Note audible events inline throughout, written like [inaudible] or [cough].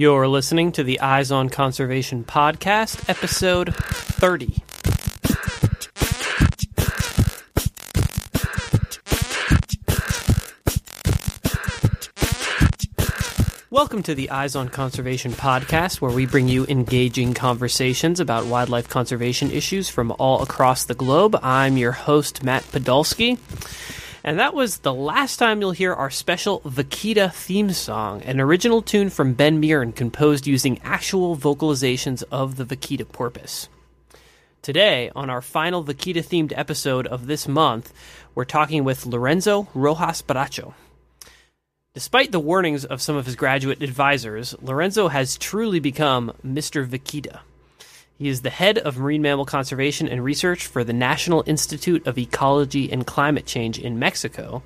You're listening to the Eyes on Conservation podcast, episode 30. Welcome to the Eyes on Conservation podcast, where we bring you engaging conversations about wildlife conservation issues from all across the globe. I'm your host, Matt Podolsky. And that was the last time you'll hear our special Vaquita theme song, an original tune from Ben Mirren composed using actual vocalizations of the Vaquita porpoise. Today, on our final Vaquita themed episode of this month, we're talking with Lorenzo Rojas Bracho. Despite the warnings of some of his graduate advisors, Lorenzo has truly become Mr. Vaquita. He is the head of marine mammal conservation and research for the National Institute of Ecology and Climate Change in Mexico,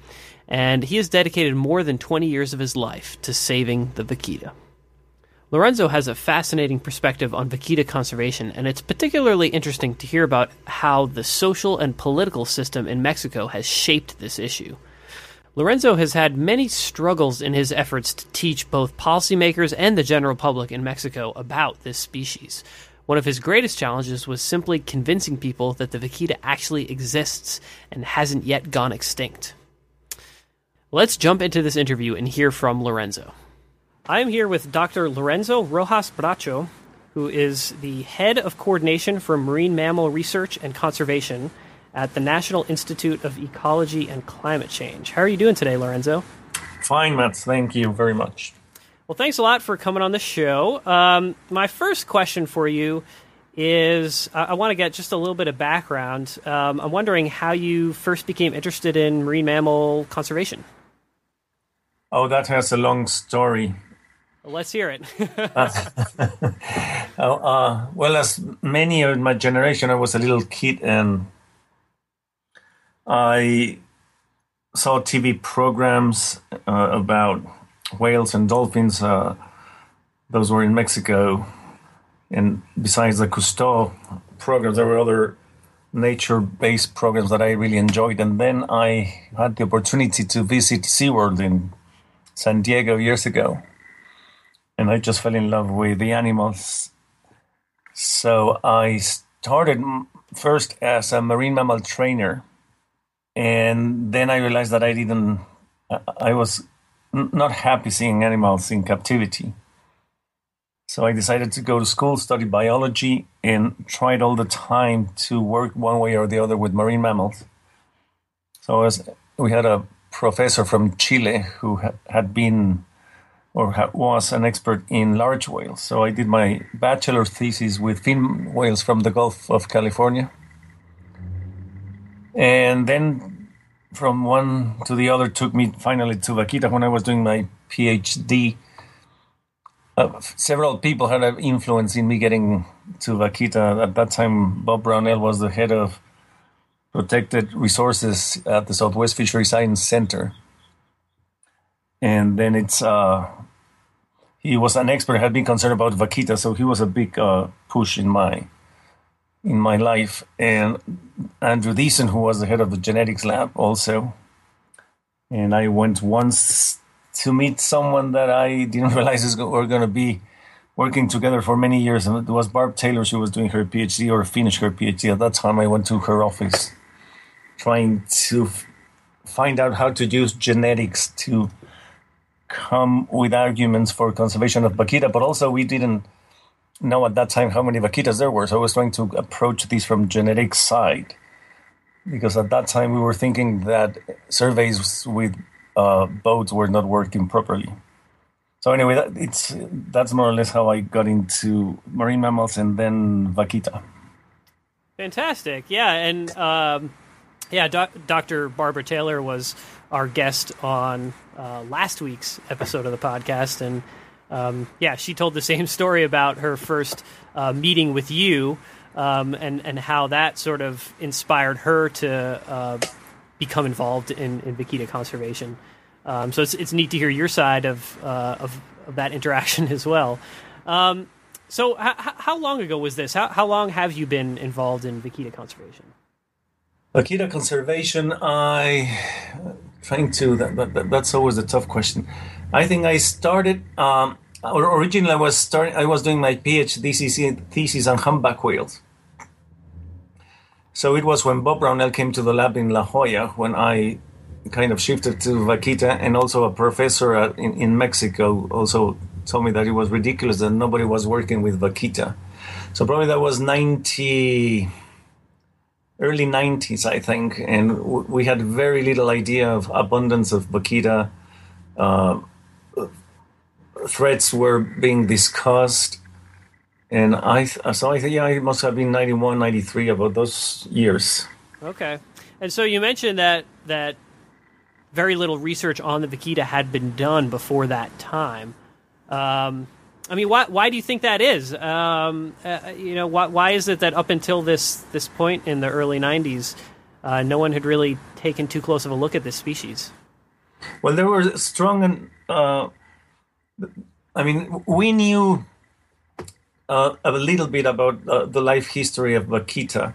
and he has dedicated more than 20 years of his life to saving the vaquita. Lorenzo has a fascinating perspective on vaquita conservation, and it's particularly interesting to hear about how the social and political system in Mexico has shaped this issue. Lorenzo has had many struggles in his efforts to teach both policymakers and the general public in Mexico about this species. One of his greatest challenges was simply convincing people that the vaquita actually exists and hasn't yet gone extinct. Let's jump into this interview and hear from Lorenzo. I am here with Dr. Lorenzo Rojas Bracho, who is the head of coordination for marine mammal research and conservation at the National Institute of Ecology and Climate Change. How are you doing today, Lorenzo? Fine, Matt. Thank you very much. Well, thanks a lot for coming on the show. Um, my first question for you is I, I want to get just a little bit of background. Um, I'm wondering how you first became interested in marine mammal conservation. Oh, that has a long story. Well, let's hear it. [laughs] uh, [laughs] uh, well, as many of my generation, I was a little kid and I saw TV programs uh, about whales and dolphins. Uh, those were in Mexico. And besides the Cousteau programs, there were other nature based programs that I really enjoyed. And then I had the opportunity to visit SeaWorld in San Diego years ago. And I just fell in love with the animals. So I started first as a marine mammal trainer. And then I realized that I didn't, I was not happy seeing animals in captivity. So I decided to go to school, study biology, and tried all the time to work one way or the other with marine mammals. So we had a professor from Chile who had been or was an expert in large whales. So I did my bachelor thesis with fin whales from the Gulf of California. And then from one to the other took me finally to Vaquita when I was doing my PhD. Uh, several people had an influence in me getting to Vaquita. At that time, Bob Brownell was the head of protected resources at the Southwest Fishery Science Center. And then it's, uh, he was an expert, had been concerned about Vaquita, so he was a big uh, push in my in my life, and Andrew Dizon, who was the head of the genetics lab, also. And I went once to meet someone that I didn't [laughs] realize is were going to be working together for many years. And it was Barb Taylor. She was doing her PhD or finished her PhD. At that time, I went to her office trying to f- find out how to use genetics to come with arguments for conservation of Vaquita. But also, we didn't know at that time how many vaquitas there were. So I was trying to approach these from genetic side because at that time we were thinking that surveys with uh, boats were not working properly. So anyway, that, it's that's more or less how I got into marine mammals and then vaquita. Fantastic, yeah, and um, yeah, Dr. Barbara Taylor was our guest on uh, last week's episode of the podcast, and um, yeah, she told the same [laughs] story about her first uh, meeting with you um, and and how that sort of inspired her to uh, become involved in, in vaquita conservation. Um, so it's it's neat to hear your side of uh, of, of, that [laughs] interaction as well. Um, so h- how long ago was this? How how long have you been involved in vaquita conservation? Vaquita conservation, I trying to that, that, that's always a tough question. I think I started um, originally I was starting. I was doing my PhD thesis on humpback whales. So it was when Bob Brownell came to the lab in La Jolla when I kind of shifted to Vaquita, and also a professor at, in, in Mexico also told me that it was ridiculous that nobody was working with Vaquita. So probably that was 90, early 90s, I think, and w- we had very little idea of abundance of Vaquita. Uh, threats were being discussed. And I, so I think, yeah, it must have been 91, 93, about those years. Okay. And so you mentioned that, that very little research on the vaquita had been done before that time. Um, I mean, why why do you think that is? Um, uh, you know, why why is it that up until this this point in the early '90s, uh, no one had really taken too close of a look at this species? Well, there were strong. Uh, I mean, we knew uh, a little bit about uh, the life history of Vaquita.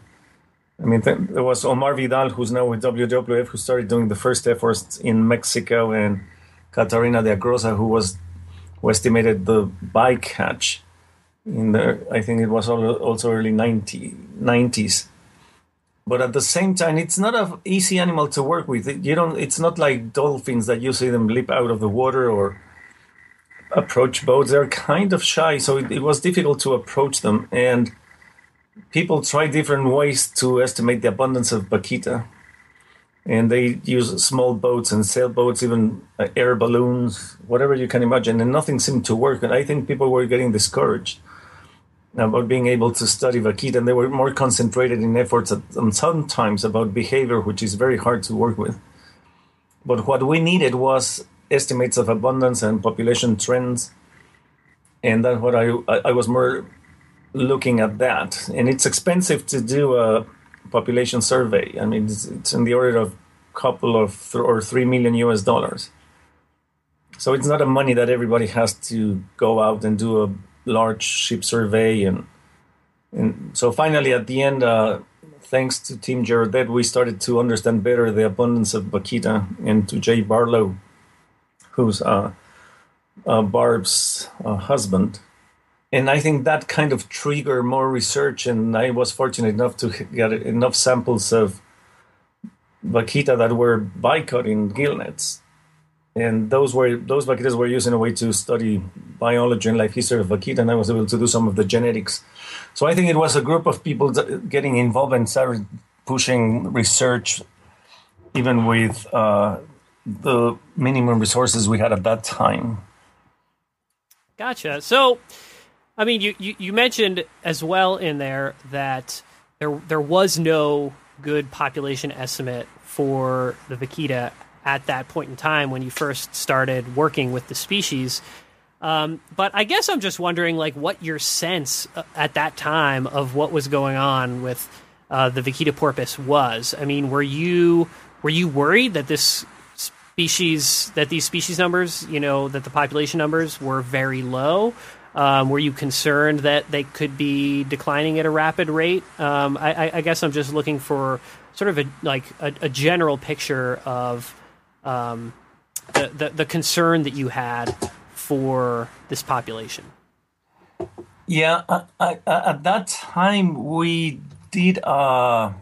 I mean, there was Omar Vidal, who's now with WWF, who started doing the first efforts in Mexico, and Caterina D'Agrosa, who was who estimated the bycatch in the I think it was also early 90, 90s. But at the same time, it's not an easy animal to work with. You don't. It's not like dolphins that you see them leap out of the water or approach boats. They're kind of shy, so it, it was difficult to approach them. And people try different ways to estimate the abundance of vaquita and they use small boats and sailboats, even uh, air balloons, whatever you can imagine, and nothing seemed to work. And I think people were getting discouraged about being able to study vaquita, and they were more concentrated in efforts at, and sometimes about behavior, which is very hard to work with. But what we needed was estimates of abundance and population trends, and that's what I I was more looking at that. And it's expensive to do a population survey. I mean, it's, it's in the order of a couple of th- or three million US dollars. So it's not a money that everybody has to go out and do a large ship survey and and so finally at the end, uh, thanks to Tim Gerrodette, we started to understand better the abundance of Vaquita and to Jay Barlow, who's uh, uh, Barb's uh, husband and I think that kind of triggered more research. And I was fortunate enough to get enough samples of vaquita that were in gillnets, and those were those vaquitas were used in a way to study biology and life history of vaquita. And I was able to do some of the genetics. So I think it was a group of people getting involved and started pushing research, even with uh, the minimum resources we had at that time. Gotcha. So I mean, you, you, you mentioned as well in there that there there was no good population estimate for the vaquita at that point in time when you first started working with the species. Um, but I guess I'm just wondering, like, what your sense uh, at that time of what was going on with uh, the vaquita porpoise was. I mean, were you were you worried that this species, that these species numbers, you know, that the population numbers were very low, um, were you concerned that they could be declining at a rapid rate? Um, I, I, guess I'm just looking for sort of a like a, a general picture of um, the, the, the concern that you had for this population. Yeah, I, I, at that time we did. Uh,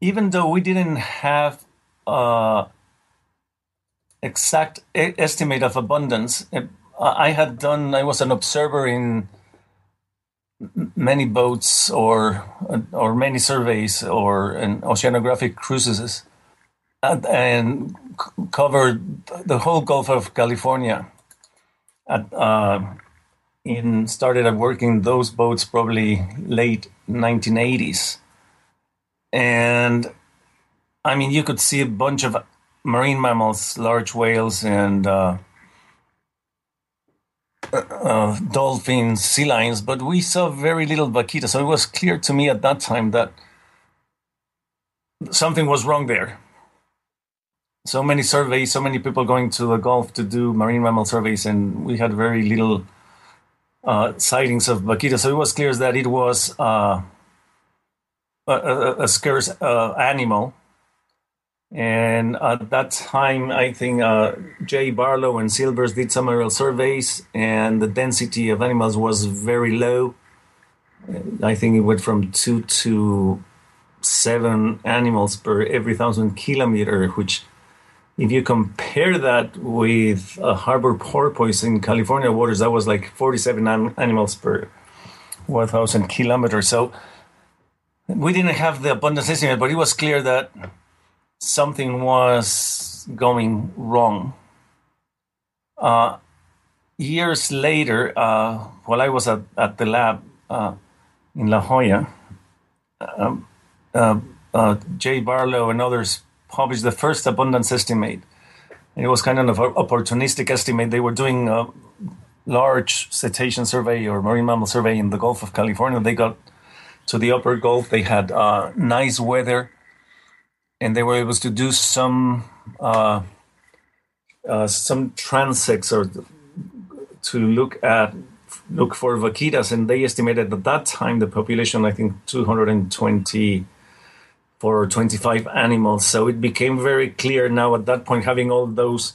even though we didn't have uh, exact estimate of abundance, I had done. I was an observer in many boats or or many surveys or oceanographic cruises, and, and covered the whole Gulf of California. At, uh, in started working those boats probably late 1980s, and I mean you could see a bunch of marine mammals, large whales, and uh, uh, dolphins, sea lions, but we saw very little vaquita. So it was clear to me at that time that something was wrong there. So many surveys, so many people going to the Gulf to do marine mammal surveys, and we had very little uh, sightings of vaquita. So it was clear that it was uh, a, a, a, scarce uh, animal. And at that time, I think uh, Jay Barlow and Silvers did some aerial surveys, and the density of animals was very low. I think it went from two to seven animals per every thousand kilometer, which, if you compare that with a harbor porpoise in California waters, that was like 47 animals per 1,000 kilometers. So we didn't have the abundance estimate, but it was clear that something was going wrong. Uh, years later, uh, while I was at, at the lab uh, in La Jolla, um, uh, uh, Jay Barlow and others published the first abundance estimate. It was kind of an opportunistic estimate. They were doing a large cetacean survey or marine mammal survey in the Gulf of California. They got to the upper Gulf. They had uh, nice weather and they were able to do some uh, uh, some transects or to look at look for vaquitas, and they estimated at that time the population, I think, 224 or 25 animals. So it became very clear now at that point, having all those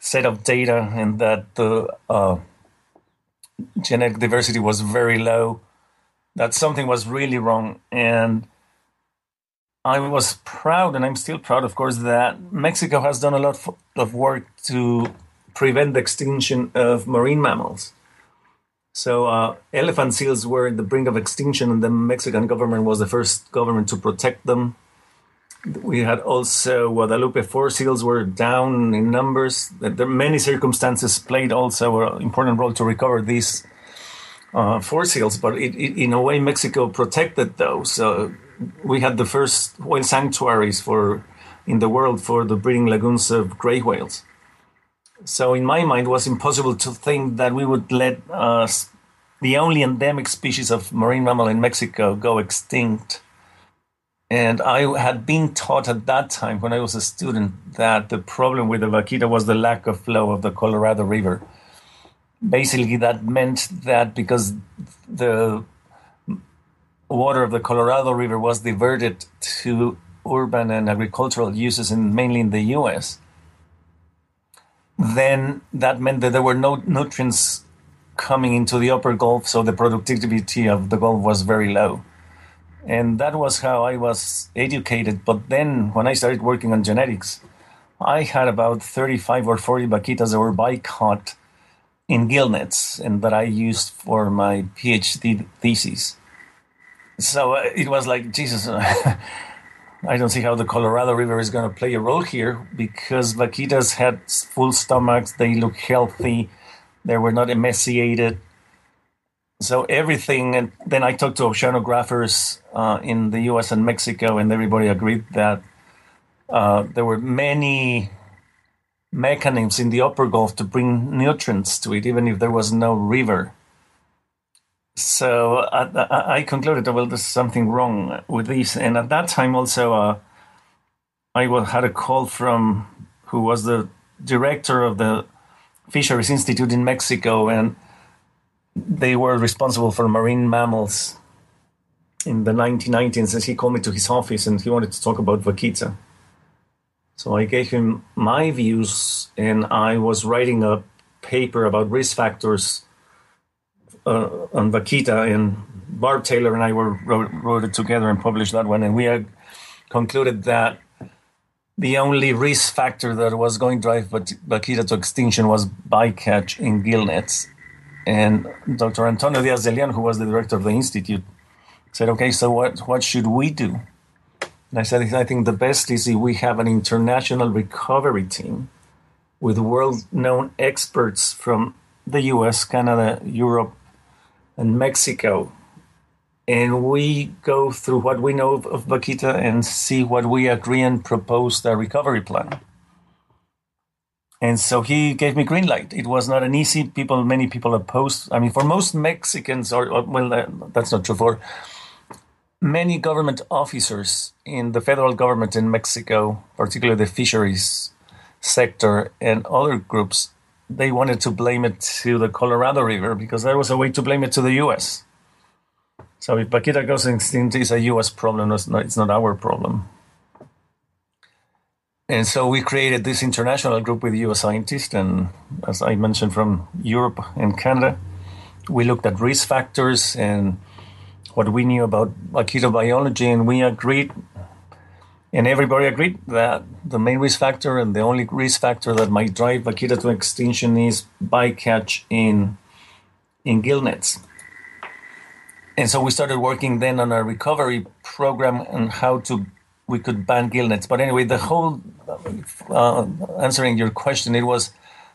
set of data, and that the uh, genetic diversity was very low, that something was really wrong, and I was proud, and I'm still proud, of course, that Mexico has done a lot of work to prevent the extinction of marine mammals. So, uh, elephant seals were at the brink of extinction, and the Mexican government was the first government to protect them. We had also Guadalupe fur seals were down in numbers. There many circumstances played also an important role to recover these uh, fur seals, but it, it, in a way, Mexico protected those. We had the first whale sanctuaries for in the world for the breeding lagoons of gray whales. So in my mind, it was impossible to think that we would let uh, the only endemic species of marine mammal in Mexico go extinct. And I had been taught at that time, when I was a student, that the problem with the vaquita was the lack of flow of the Colorado River. Basically, that meant that because the water of the Colorado River was diverted to urban and agricultural uses in mainly in the US, then that meant that there were no nutrients coming into the upper Gulf, so the productivity of the Gulf was very low. And that was how I was educated. But then when I started working on genetics, I had about 35 or 40 vaquitas that were bycaught in gill nets and that I used for my PhD thesis. So uh, it was like, Jesus, [laughs] I don't see how the Colorado River is going to play a role here because vaquitas had full stomachs, they look healthy, they were not emaciated. So everything, and then I talked to oceanographers uh, in the U.S. and Mexico, and everybody agreed that uh, there were many mechanisms in the upper Gulf to bring nutrients to it, even if there was no river. So I, I, concluded, well, there's something wrong with this. And at that time, also, uh, I had a call from who was the director of the Fisheries Institute in Mexico, and they were responsible for marine mammals in the 1990s. And he called me to his office and he wanted to talk about vaquita. So I gave him my views, and I was writing a paper about risk factors uh, on Vaquita, and Barb Taylor and I were wrote, wrote, it together and published that one, and we had concluded that the only risk factor that was going to drive Vaquita to extinction was bycatch in gill nets. And Dr. Antonio Diaz de Leon, who was the director of the institute, said, "Okay, so what what should we do?" And I said, "I think the best is if we have an international recovery team with world-known experts from the U.S., Canada, Europe, and Mexico. And we go through what we know of, of Vaquita and see what we agree and propose the recovery plan. And so he gave me green light. It was not an easy. People, many people opposed. I mean, for most Mexicans, or, well, that's not true. For many government officers in the federal government in Mexico, particularly the fisheries sector and other groups, they wanted to blame it to the Colorado River because there was a way to blame it to the U.S. So if Vaquita goes extinct, it's a U.S. problem. It's not, it's not our problem. and so we created this international group with US scientists, and as I mentioned, from Europe and Canada. We looked at risk factors and what we knew about vaquita biology, and we agreed, and everybody agreed that the main risk factor and the only risk factor that might drive vaquita to extinction is bycatch in in gill nets. And so we started working then on a recovery program and how to we could ban gill nets. But anyway, the whole uh, answering your question, it was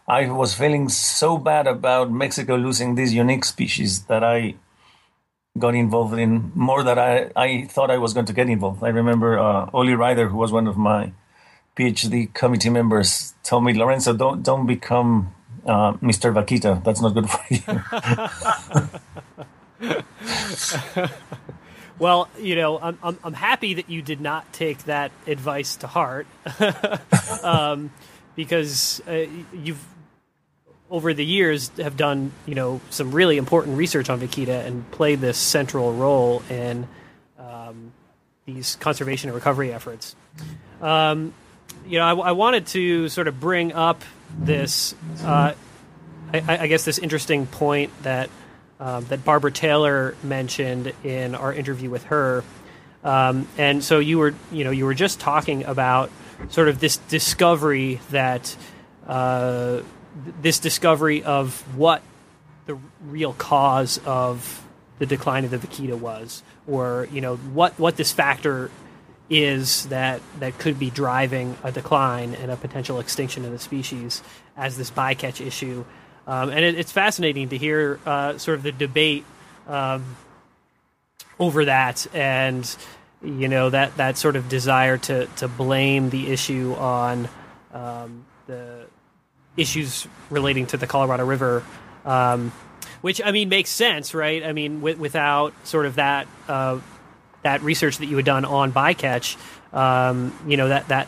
I was feeling so bad about Mexico losing this unique species that I got involved in more than I, I thought I was going to get involved. I remember uh, Oli Ryder, who was one of my PhD committee members, told me, Lorenzo, don't don't become uh, Mr. Vaquita. That's not good for you. [laughs] well, you know, I'm, I'm, I'm happy that you did not take that advice to heart, [laughs] um, because uh, you've over the years have done you know some really important research on vaquita and played this central role in um, these conservation and recovery efforts. Um, you know, I, I, wanted to sort of bring up this, uh, I, I, guess, this interesting point that um, that Barbara Taylor mentioned in our interview with her. Um, and so you were, you know, you were just talking about sort of this discovery that uh, this discovery of what the real cause of the decline of the vaquita was, or you know what what this factor is that that could be driving a decline and a potential extinction of the species as this bycatch issue. Um, and it, it's fascinating to hear uh, sort of the debate um, over that, and you know that that sort of desire to to blame the issue on um, the issues relating to the Colorado River, um, which I mean makes sense, right? I mean, w- without sort of that uh, that research that you had done on bycatch, um, you know that that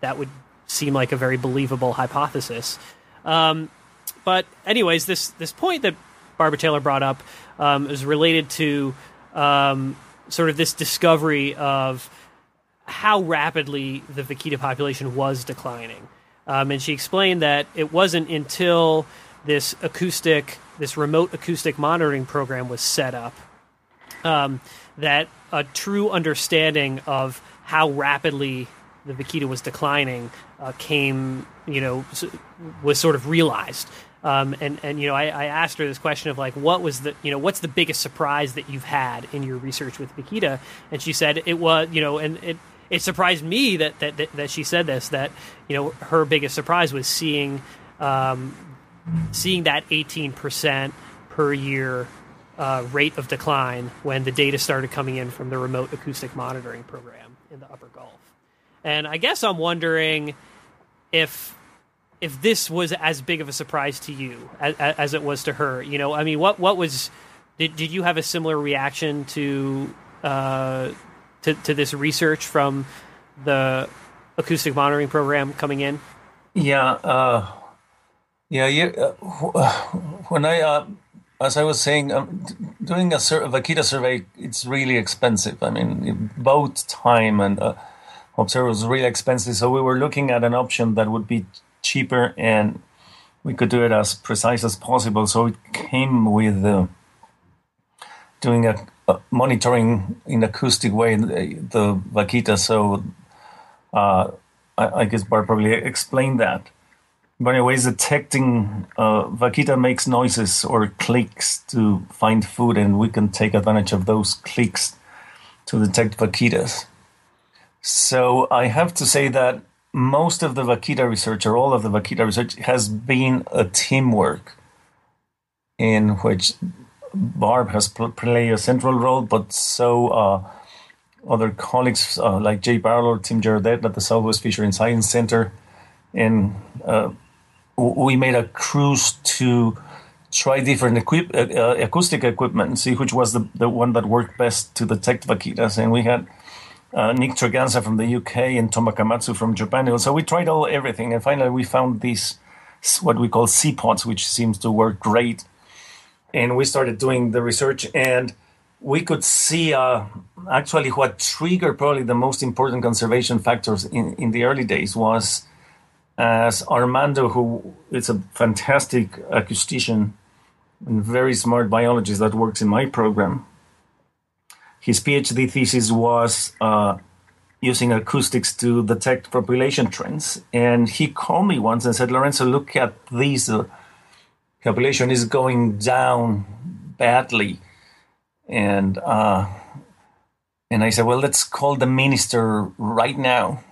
that would seem like a very believable hypothesis. Um, but anyways, this this point that Barbara Taylor brought up um, is related to um, sort of this discovery of how rapidly the vaquita population was declining. Um, and she explained that it wasn't until this acoustic, this remote acoustic monitoring program was set up um, that a true understanding of how rapidly the vaquita was declining uh, came, you know, was sort of realized. Um, and and you know, I, I, asked her this question of like, what was the you know, what's the biggest surprise that you've had in your research with vaquita? And she said it was you know, and it it surprised me that, that that, that she said this that you know her biggest surprise was seeing um, seeing that 18% per year uh, rate of decline when the data started coming in from the remote acoustic monitoring program in the upper Gulf. And I guess I'm wondering if if this was as big of a surprise to you as, as it was to her. You know, I mean, what what was did did you have a similar reaction to uh, to, to this research from the acoustic monitoring program coming in? Yeah, uh, yeah, yeah. Uh, when I, uh, as I was saying, um, doing a, sur- vaquita survey, it's really expensive. I mean, both time and uh, observer was really expensive. So we were looking at an option that would be cheaper and we could do it as precise as possible. So it came with uh, doing a monitoring in acoustic way the, the vaquita. So uh, I, I, guess Barb probably explained that. But anyways, detecting uh, vaquita makes noises or clicks to find food, and we can take advantage of those clicks to detect vaquitas. So I have to say that most of the vaquita research, or all of the vaquita research, has been a teamwork in which Barb has played a central role, but so uh, other colleagues uh, like Jay Barlow, Tim Gerrodette at the Southwest Fishery and Science Center, and uh, we made a cruise to try different equip, uh, uh, acoustic equipment and see which was the, the one that worked best to detect vaquitas. And we had uh, Nick Tregenza from the UK and Tom Akamatsu from Japan. So we tried all everything, and finally we found these what we call C-pods, which seems to work great and we started doing the research and we could see uh, actually what triggered probably the most important conservation factors in, in the early days was as Armando, who is a fantastic acoustician and very smart biologist that works in my program, his PhD thesis was uh, using acoustics to detect population trends. And he called me once and said, Lorenzo, look at these. Uh, population is going down badly. And uh, and I said, well, let's call the minister right now.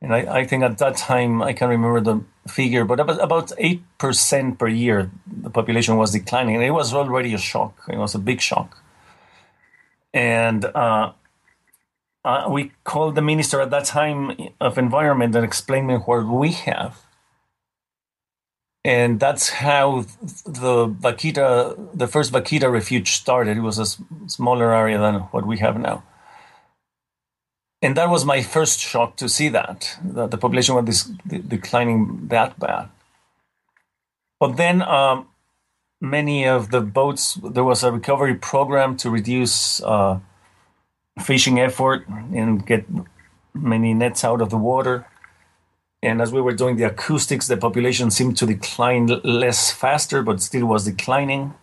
And I, I think at that time, I can't remember the figure, but about, about 8% per year, the population was declining. And it was already a shock. It was a big shock. And uh, uh, we called the minister at that time of environment and explained me what we have. And that's how the Vaquita, the first Vaquita refuge started. It was a smaller area than what we have now. And that was my first shock to see that, that the population was declining that bad. But then um, many of the boats, there was a recovery program to reduce uh, fishing effort and get many nets out of the water. And as we were doing the acoustics, the population seemed to decline less faster, but still was declining.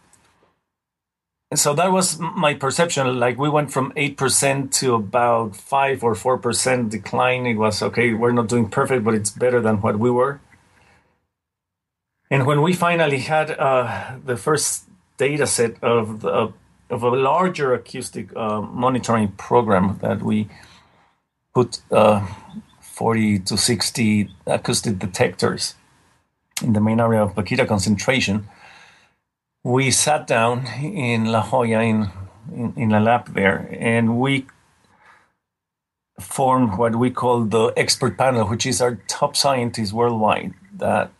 And so that was my perception. Like we went from 8% to about 5 or 4% decline. It was okay, we're not doing perfect, but it's better than what we were. And when we finally had uh, the first data set of the, of a larger acoustic uh, monitoring program that we put uh, 40 to 60 acoustic detectors in the main area of Vaquita concentration, we sat down in La Jolla in, in, in a lab there and we formed what we call the expert panel, which is our top scientists worldwide that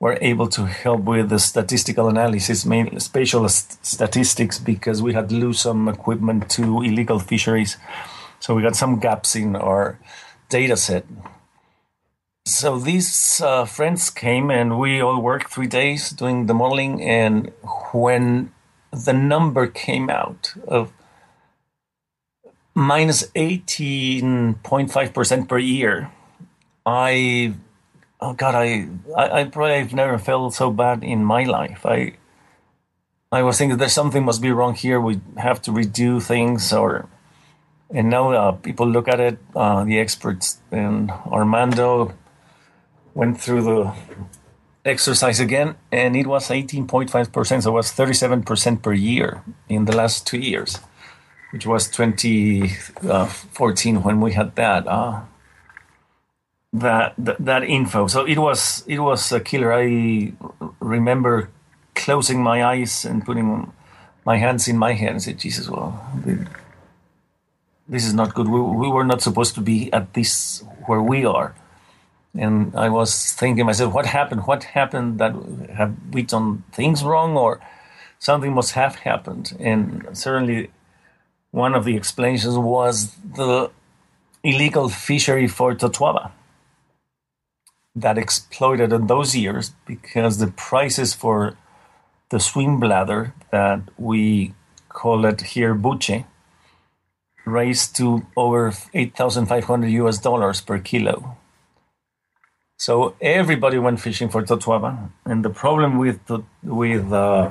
were able to help with the statistical analysis, mainly spatial st- statistics, because we had lose some equipment to illegal fisheries. So we got some gaps in our data set. So these uh, friends came and we all worked three days doing the modeling. And when the number came out of minus 18.5% per year, I oh god, I, I, I probably have never felt so bad in my life. I, I was thinking there's something must be wrong here. We have to redo things, or, and now uh, people look at it. Uh, the experts and Armando went through the exercise again, and it was 18.5 percent. So it was 37 percent per year in the last two years, which was 2014 uh, when we had that. Uh, that, that, that info. So it was it was a killer. I remember closing my eyes and putting my hands in my head and said, "Jesus, well, this is not good. We, we were not supposed to be at this where we are." And I was thinking myself, "What happened? What happened? That have we done things wrong, or something must have happened?" And certainly, one of the explanations was the illegal fishery for totoaba that exploded in those years because the prices for the swim bladder that we call it here buche raised to over 8,500 US dollars per kilo. So everybody went fishing for totoaba, and the problem with the, with uh,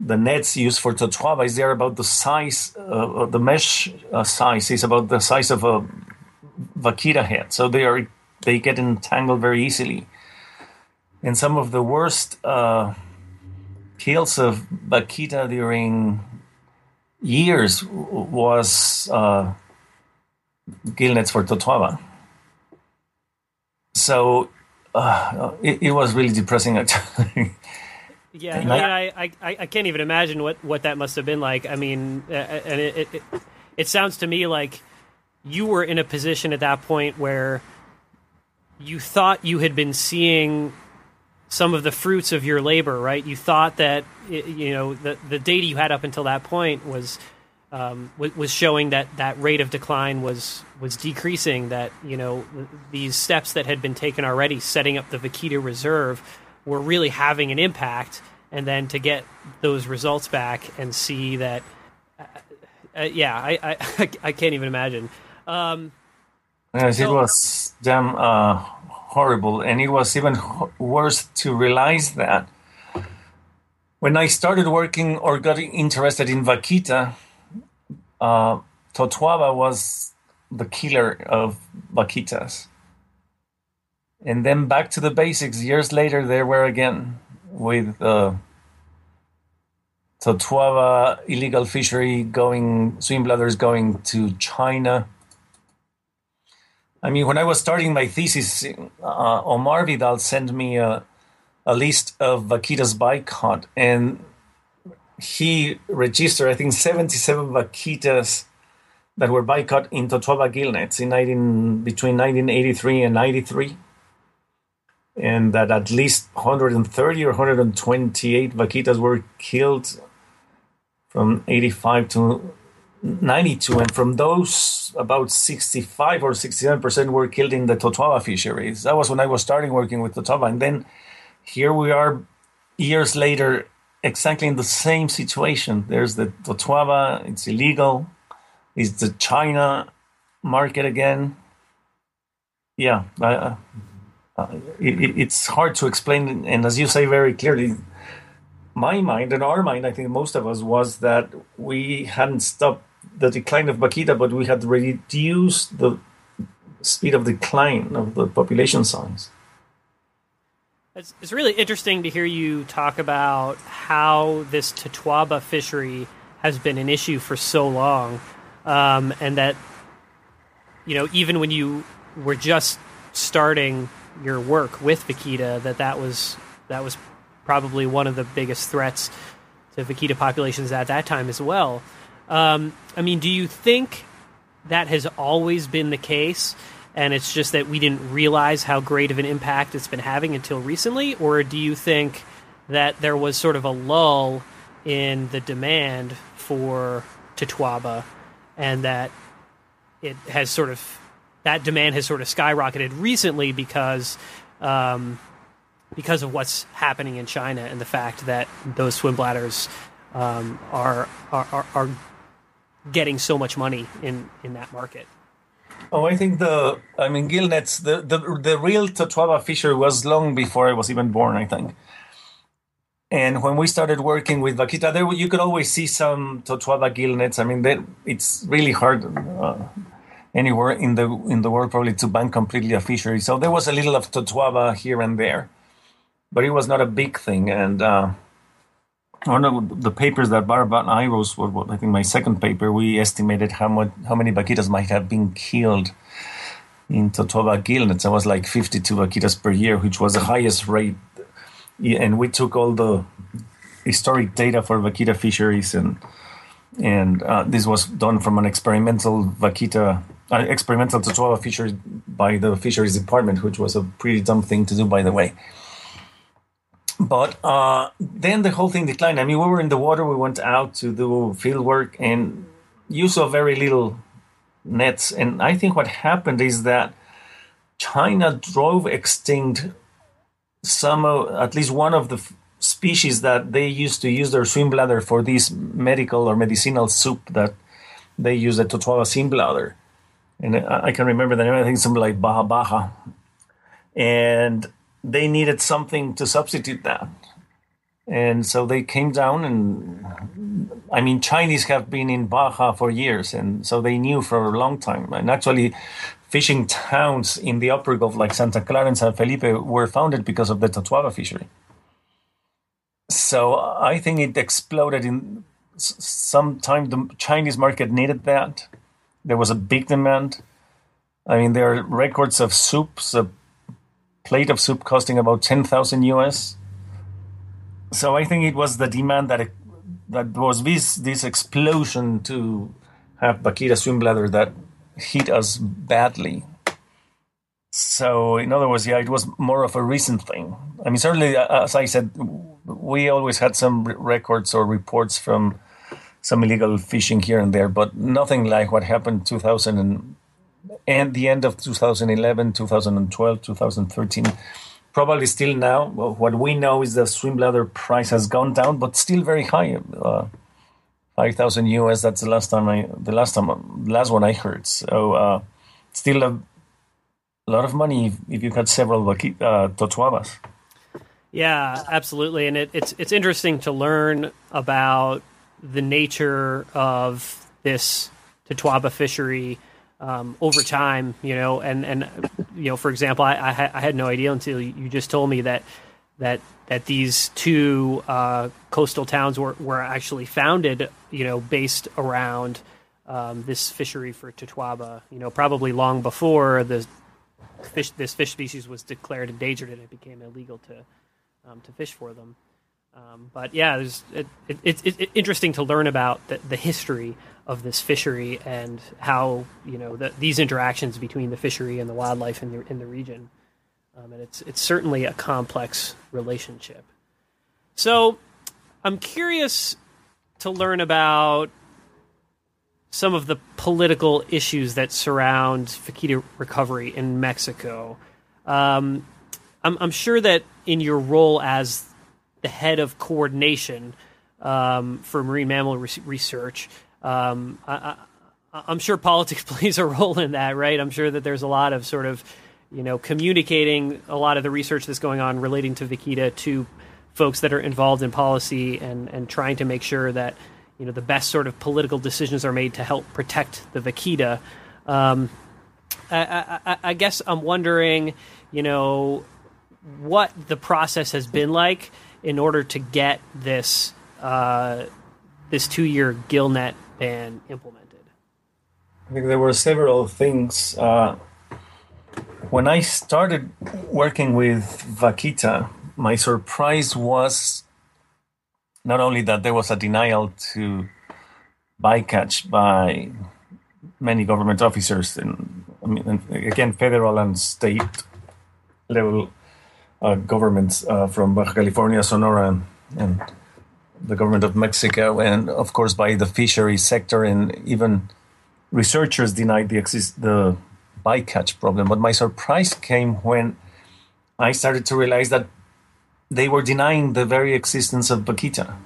the nets used for totoaba is they're about the size uh, the mesh uh, size is about the size of a vaquita head, so they are they get entangled very easily. And some of the worst uh, kills of Vaquita during years was uh, gill nets for Totoaba. So uh, it, it, was really depressing [laughs] actually. Yeah, I, I, I, I, can't even imagine what, what that must have been like. I mean, and it, it, it sounds to me like you were in a position at that point where – you thought you had been seeing some of the fruits of your labor, right? You thought that you know the the data you had up until that point was um, was showing that that rate of decline was was decreasing. That you know these steps that had been taken already, setting up the Vaquita Reserve, were really having an impact. And then to get those results back and see that Uh, yeah, I, I [laughs] I can't even imagine. Um, yes, so, it was damn uh, horrible, and it was even worse to realize that when I started working or got interested in vaquita, uh, Totoaba was the killer of vaquitas. And then back to the basics. Years later, there were again with uh, Totoaba illegal fishery going, swim bladders going to China. I mean, when I was starting my thesis, uh, Omar Vidal sent me a, a list of vaquitas bycaught, and he registered, I think, 77 vaquitas that were bycaught in Totoaba gillnets in 19, between 1983 and 93 and that at least 130 or 128 vaquitas were killed from 85 to 92 and from those about 65 or 67 percent were killed in the totoaba fisheries that was when i was starting working with totoaba and then here we are years later exactly in the same situation there's the totoaba it's illegal it's the china market again yeah uh, uh, it, it's hard to explain. And as you say very clearly, my mind and our mind, I think most of us, was that we hadn't stopped the decline of vaquita, but we had reduced the speed of decline of the population size. It's, it's really interesting to hear you talk about how this Totoaba fishery has been an issue for so long, um, and that you know even when you were just starting your work with vaquita that that was that was probably one of the biggest threats to vaquita populations at that time as well. Um, I mean, do you think that has always been the case, and it's just that we didn't realize how great of an impact it's been having until recently, or do you think that there was sort of a lull in the demand for Totoaba, and that it has sort of that demand has sort of skyrocketed recently because um, because of what's happening in China and the fact that those swim bladders um, are, are are getting so much money in in that market. Oh, I think the I mean gillnets the the the real Totoaba fishery was long before I was even born. I think. And when we started working with vaquita, there you could always see some Totoaba gillnets. I mean, it's really hard. Uh, anywhere in the in the world probably to ban completely a fishery. So there was a little of totoaba here and there, but it was not a big thing. And uh, one of the papers that Barbara and I wrote, what I think my second paper, we estimated how much how many vaquitas might have been killed in Totoaba gillnets. It was like 52 vaquitas per year, which was the highest rate. And we took all the historic data for vaquita fisheries and and uh, this was done from an experimental vaquita uh, experimental Totoaba fisheries by the fisheries department, which was a pretty dumb thing to do, by the way. But uh, then the whole thing declined. I mean, we were in the water. We went out to do field work, and you saw very little nets. And I think what happened is that China drove extinct some, of, at least one of the species that they used to use their swim bladder for this medical or medicinal soup that they use the Totoaba swim bladder. And I can remember the name, I think something like Baja Baja. And they needed something to substitute that. And so they came down and I mean Chinese have been in Baja for years and so they knew for a long time. And actually fishing towns in the upper Gulf like Santa Clara and San Felipe were founded because of the Totoaba fishery. So I think it exploded in some time. The Chinese market needed that. There was a big demand. I mean, there are records of soups, a plate of soup costing about 10,000 US. So I think it was the demand that it, that was this this explosion to have vaquita swim bladder that hit us badly. So, in other words, yeah, it was more of a recent thing. I mean, certainly, uh, as I said, we always had some records or reports from some illegal fishing here and there, but nothing like what happened 2000 and, and the end of 2011, 2012, 2013. Probably still now. What we know is the swim bladder price has gone down, but still very high. Uh, five thousand US. That's the last time I the last time the last one I heard. So uh, still a, lot of money if, if you got several uh, totoabas. Yeah, absolutely, and it, it's it's interesting to learn about the nature of this totoaba fishery um, over time. You know, and and you know, for example, I, I, ha- I had no idea until you just told me that that that these two uh, coastal towns were, were actually founded, you know, based around um, this fishery for totoaba. You know, probably long before the fish this fish species was declared endangered and it became illegal to um, to fish for them. Um, but yeah, it, it, it, it's interesting to learn about the, the, history of this fishery and how you know the, these interactions between the fishery and the wildlife in the in the region. Um, and it's it's certainly a complex relationship. So, I'm curious to learn about some of the political issues that surround vaquita recovery in Mexico. Um, I'm, I'm, sure that in your role as the head of coordination um, for marine mammal re- research, um, I, am sure politics [laughs] plays a role in that, right? I'm sure that there's a lot of sort of you know, communicating a lot of the research that's going on relating to Vaquita to folks that are involved in policy and, and trying to make sure that, you know, the best sort of political decisions are made to help protect the Vaquita. Um, I, I, I guess I'm wondering, you know, what the process has been like in order to get this uh, this two year gillnet ban implemented. I think there were several things. Uh, when I started working with Vaquita, my surprise was not only that there was a denial to bycatch by many government officers, and I mean, again, federal and state level uh, governments uh, from Baja California, Sonora, and, and, the government of Mexico, and of course by the fishery sector, and even researchers denied the exist the bycatch problem. But my surprise came when I started to realize that they were denying the very existence of Vaquita.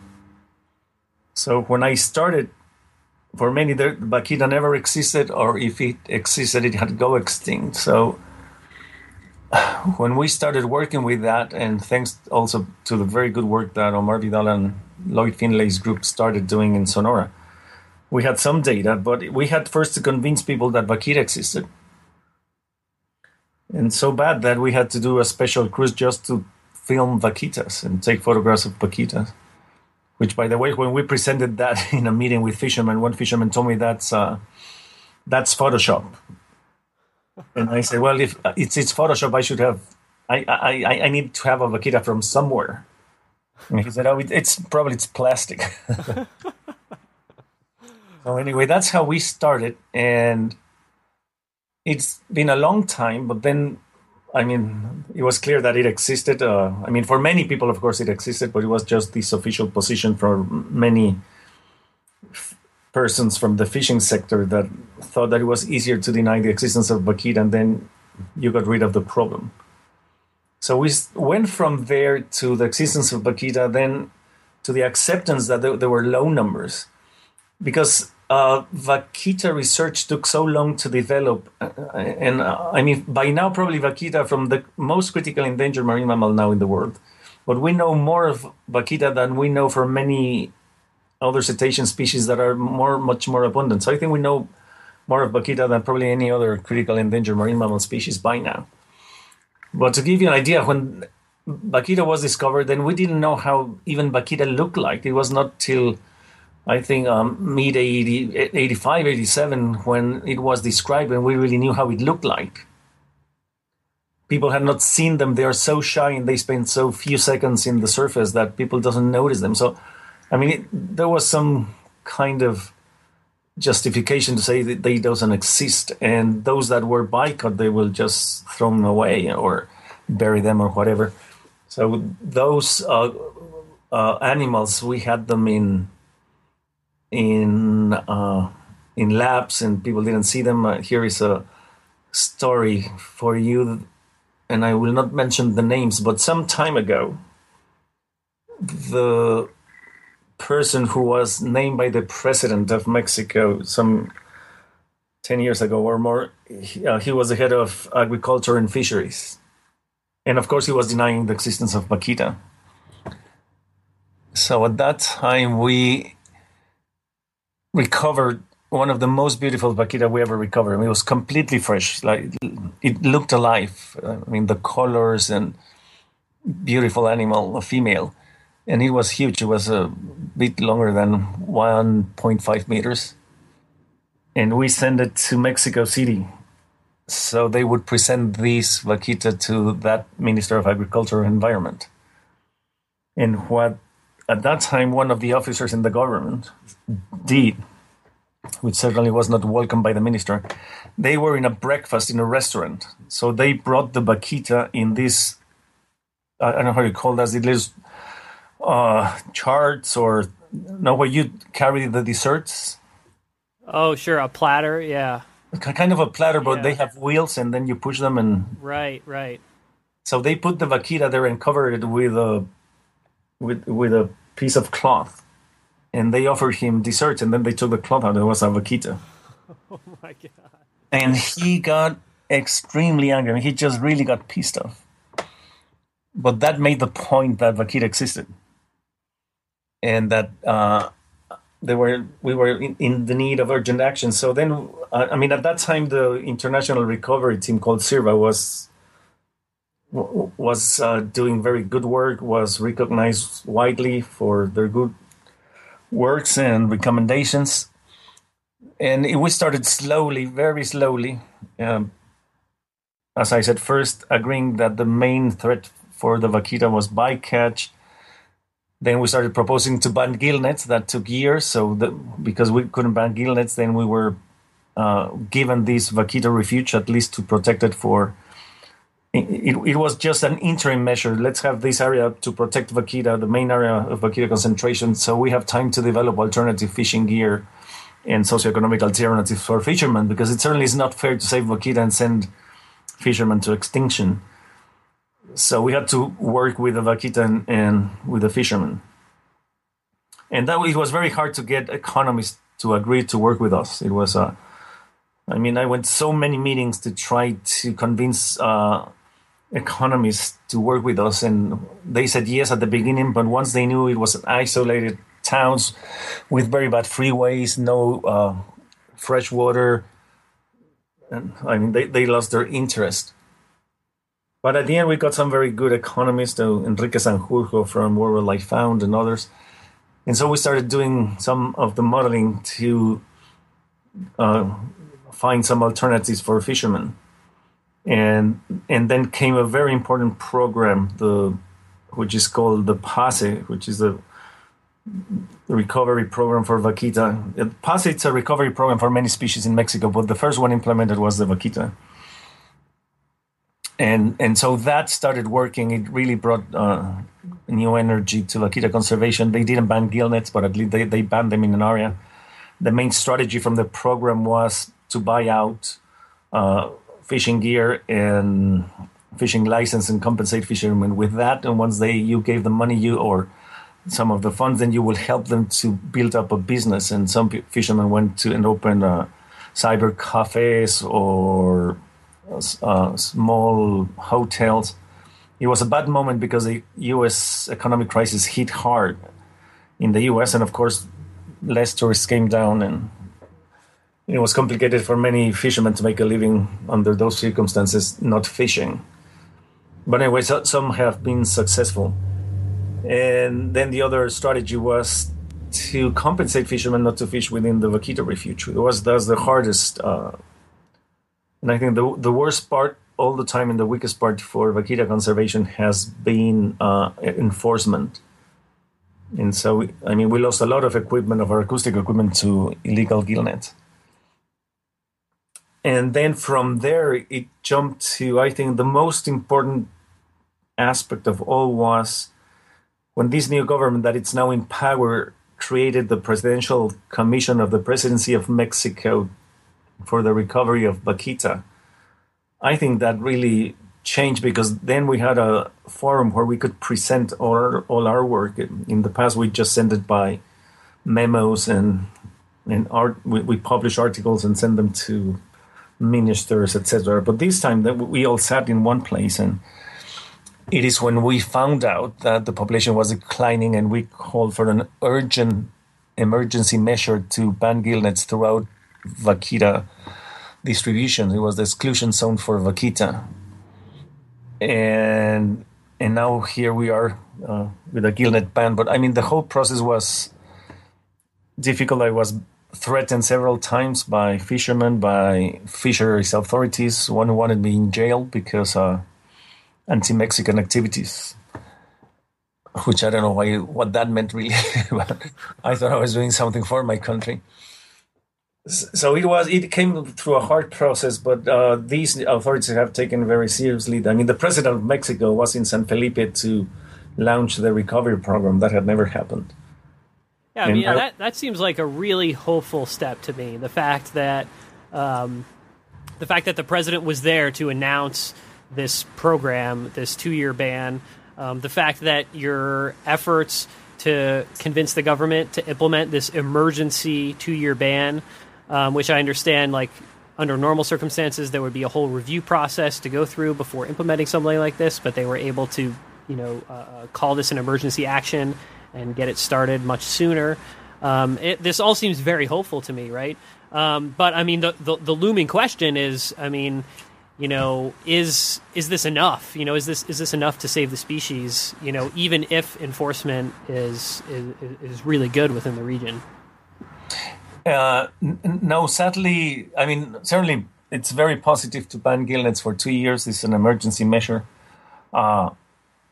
So when I started, for many, the Vaquita never existed, or if it existed, it had go extinct. So when we started working with that, and thanks also to the very good work that Omar Vidal and Lloyd Findley's group started doing in Sonora, we had some data, but we had first to convince people that Vaquita existed and so bad that we had to do a special cruise just to film vaquitas and take photographs of vaquitas. Which, by the way, when we presented that [laughs] in a meeting with fishermen, one fisherman told me that's uh, that's Photoshop, and I said, "Well, if it's it's Photoshop, I should have, I I I need to have a vaquita from somewhere." And he said, "Oh, it's probably it's plastic." [laughs] so anyway, that's how we started, and it's been a long time, but then, I mean, it was clear that it existed. Uh, I mean, for many people, of course, it existed, but it was just this official position for many persons from the fishing sector that thought that it was easier to deny the existence of vaquita, and then you got rid of the problem. So we went from there to the existence of vaquita, then to the acceptance that there, there were low numbers, because uh, Vaquita research took so long to develop, uh, and uh, I mean, by now probably Vaquita from the most critical endangered marine mammal now in the world, but we know more of Vaquita than we know for many other cetacean species that are more, much more abundant. So I think we know more of Vaquita than probably any other critical endangered marine mammal species by now. But to give you an idea, when Vaquita was discovered, then we didn't know how even Vaquita looked like. It was not till I think um, mid 80, 85, 87, when it was described and we really knew how it looked like. People had not seen them. They are so shy and they spend so few seconds in the surface that people doesn't notice them. So, I mean, it, there was some kind of justification to say that they doesn't exist. And those that were bycaught, they will just throw them away or bury them or whatever. So those uh, uh, animals, we had them in in uh, in labs and people didn't see them. Uh, here is a story for you, and I will not mention the names, but some time ago, the person who was named by the president of Mexico some 10 years ago or more. He, uh, he was the head of agriculture and fisheries. And of course, he was denying the existence of Vaquita. So at that time, we recovered one of the most beautiful vaquita we ever recovered. I mean, it was completely fresh. Like it looked alive. I mean, the colors and beautiful animal, a female, and it was huge. It was a bit longer than 1.5 meters, and we sent it to Mexico City, so they would present this vaquita to that Minister of Agriculture and Environment. And what at that time one of the officers in the government did which certainly was not welcomed by the minister, they were in a breakfast in a restaurant. So they brought the vaquita in this, I don't know how you call that, it is uh, charts or no, where you carry the desserts. Oh, sure, a platter, yeah. Kind of a platter, but yeah. they have wheels and then you push them and. Right, right. So they put the vaquita there and covered it with a, with with a piece of cloth and they offered him desserts, and then they took the cloth out. It was a vaquita. [laughs] Oh my god! And he got extremely angry. I mean, he just really got pissed off. But that made the point that vaquita existed, and that uh, they were we were in, in, the need of urgent action. So then, I mean, at that time, the international recovery team called CIRVA was was uh, doing very good work, was recognized widely for their good works and recommendations. And it, we started slowly, very slowly. Um, as I said, first agreeing that the main threat for the vaquita was bycatch. Then we started proposing to ban gill nets. That took years. So the, because we couldn't ban gill nets, then we were uh, given this vaquita refuge at least to protect it for it, it, was just an interim measure. Let's have this area to protect vaquita, the main area of vaquita concentration, so we have time to develop alternative fishing gear and socioeconomic alternatives for fishermen, because it certainly is not fair to save vaquita and send fishermen to extinction. So we had to work with the vaquita and, and with the fishermen. And that it was very hard to get economists to agree to work with us. It was, uh, I mean, I went so many meetings to try to convince uh, economists to work with us, and they said yes at the beginning, but once they knew it was an isolated towns with very bad freeways, no uh, fresh water, and I mean they, they lost their interest. But at the end, we got some very good economists, Enrique Sanjurjo from World Wildlife Found and others. And so we started doing some of the modeling to uh, find some alternatives for fishermen and and then came a very important program, the which is called the PACE, which is the recovery program for vaquita. PACE it's a recovery program for many species in Mexico, but the first one implemented was the vaquita. And and so that started working. It really brought uh, new energy to vaquita conservation. They didn't ban gill nets, but at least they, they banned them in an area. The main strategy from the program was to buy out uh, fishing gear and fishing license and compensate fishermen with that. And once they you gave them money, you or some of the funds, then you will help them to build up a business. And some fishermen went to and opened uh, cyber cafes or uh, small hotels. It was a bad moment because the U.S. economic crisis hit hard in the U.S. and of course less tourists came down and it was complicated for many fishermen to make a living under those circumstances, not fishing. But anyway, so, some have been successful. And then the other strategy was to compensate fishermen not to fish within the Vaquita refuge. It was that's the hardest, uh, and I think the the worst part all the time and the weakest part for Vaquita conservation has been uh, enforcement. And so, I mean, we lost a lot of equipment of our acoustic equipment to illegal gill nets and then from there it jumped to i think the most important aspect of all was when this new government that it's now in power created the presidential commission of the presidency of mexico for the recovery of vaquita i think that really changed because then we had a forum where we could present all our, all our work in the past we just sent it by memos and and art. We, we publish articles and send them to ministers, etc. But this time that we all sat in one place, and it is when we found out that the population was declining, and we called for an urgent emergency measure to ban gillnets throughout vaquita distribution. It was the exclusion zone for vaquita, and and now here we are uh, with a gillnet ban. But I mean, the whole process was difficult. I was threatened several times by fishermen, by fisheries authorities. One wanted me in jail because uh, anti-Mexican activities, which I don't know why what that meant really. [laughs] I thought I was doing something for my country. So it was. It came through a hard process, but uh, these authorities have taken very seriously. I mean, the president of Mexico was in San Felipe to launch the recovery program. That had never happened. Yeah, I mean I, that that seems like a really hopeful step to me. The fact that um, the fact that the president was there to announce this program, this two-year ban, um, the fact that your efforts to convince the government to implement this emergency two-year ban, um, which I understand, like under normal circumstances, there would be a whole review process to go through before implementing something like this, but they were able to, you know, uh, uh call this an emergency action and get it started much sooner. Um, it, this all seems very hopeful to me, right? Um, but I mean, the, the, the looming question is, I mean, you know, is is this enough? You know, is this is this enough to save the species? You know, even if enforcement is is, is really good within the region. Uh, no, sadly, I mean, certainly it's very positive to ban gillnets for two years. It's an emergency measure, uh,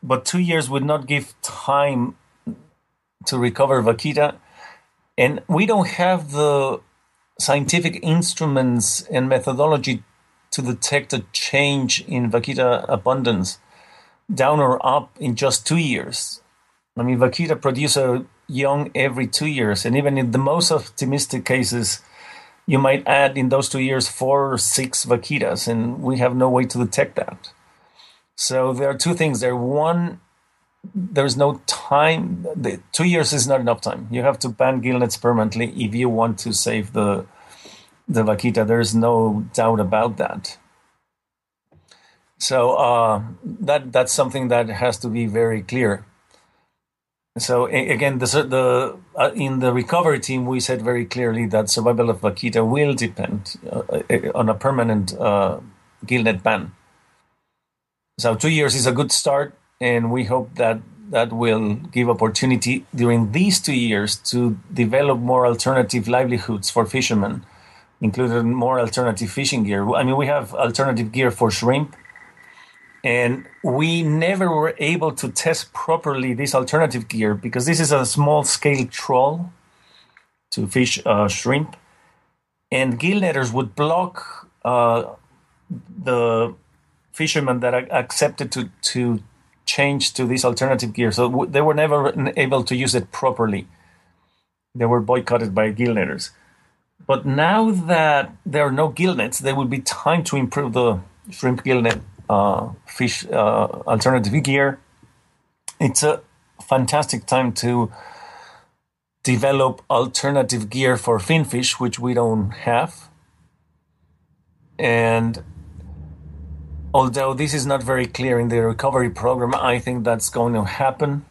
but two years would not give time to recover vaquita. And we don't have the scientific instruments and methodology to detect a change in vaquita abundance down or up in just two years. I mean, vaquita produce a young every two years, and even in the most optimistic cases, you might add in those two years four or six vaquitas, and we have no way to detect that. So there are two things there. One, there's no time. The, two years is not enough time. You have to ban gillnets permanently if you want to save the the vaquita. There's no doubt about that. So uh, that that's something that has to be very clear. So again, the, the uh, in the recovery team, we said very clearly that survival of vaquita will depend uh, uh on a permanent uh, gillnet ban. So two years is a good start and we hope that that will give opportunity during these two years to develop more alternative livelihoods for fishermen, including more alternative fishing gear. I mean, we have alternative gear for shrimp, and we never were able to test properly this alternative gear because this is a small scale trawl to fish uh, shrimp, and gill netters would block uh, the fishermen that accepted to to change to this alternative gear. So they were never able to use it properly. They were boycotted by gill netters. But now that there are no gill nets, there will be time to improve the shrimp gill net fish uh, alternative gear. It's a fantastic time to develop alternative gear for finfish, which we don't have. And although this is not very clear in the recovery program, I think that's going to happen.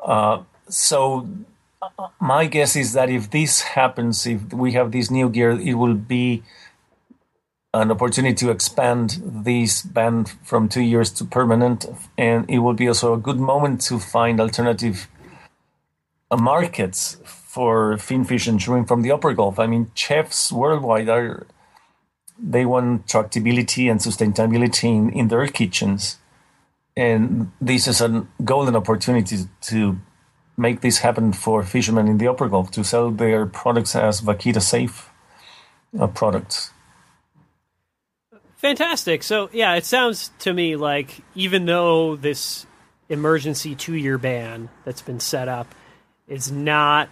Uh, so my guess is that if this happens, if we have this new gear, it will be an opportunity to expand this ban from two years to permanent, and it will be also a good moment to find alternative uh, markets for finfish and shrimp from the upper Gulf. I mean, chefs worldwide are they want tractability and sustainability in, in their kitchens. And this is a golden opportunity to make this happen for fishermen in the upper Gulf to sell their products as vaquita safe uh, products. Fantastic. So, yeah, it sounds to me like even though this emergency two year ban that's been set up is not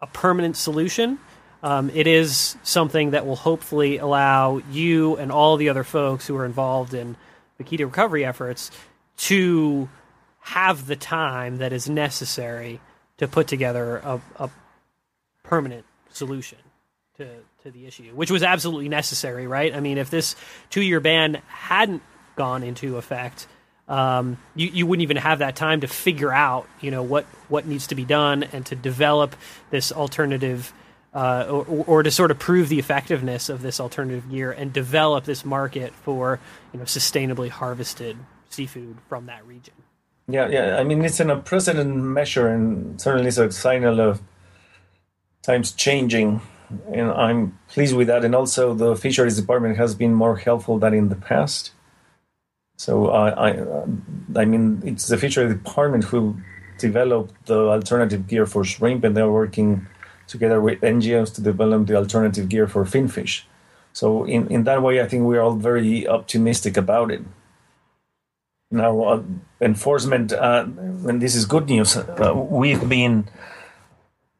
a permanent solution, um, it is something that will hopefully allow you and all the other folks who are involved in vaquita recovery efforts to have the time that is necessary to put together a, a permanent solution to to the issue, which was absolutely necessary, right? I mean, if this two year ban hadn't gone into effect, um, you, you wouldn't even have that time to figure out, you know, what, what needs to be done and to develop this alternative, uh, or, or to sort of prove the effectiveness of this alternative gear and develop this market for, you know, sustainably harvested seafood from that region. Yeah, yeah. I mean, it's an unprecedented measure, and certainly it's a signal of times changing. And I'm pleased with that. And also, the fisheries department has been more helpful than in the past. So I, I, I mean, it's the fishery department who developed the alternative gear for shrimp, and they're working together with NGOs to develop the alternative gear for finfish. So in, in that way, I think we're all very optimistic about it. Now, uh, enforcement, uh, and this is good news. Uh, we've been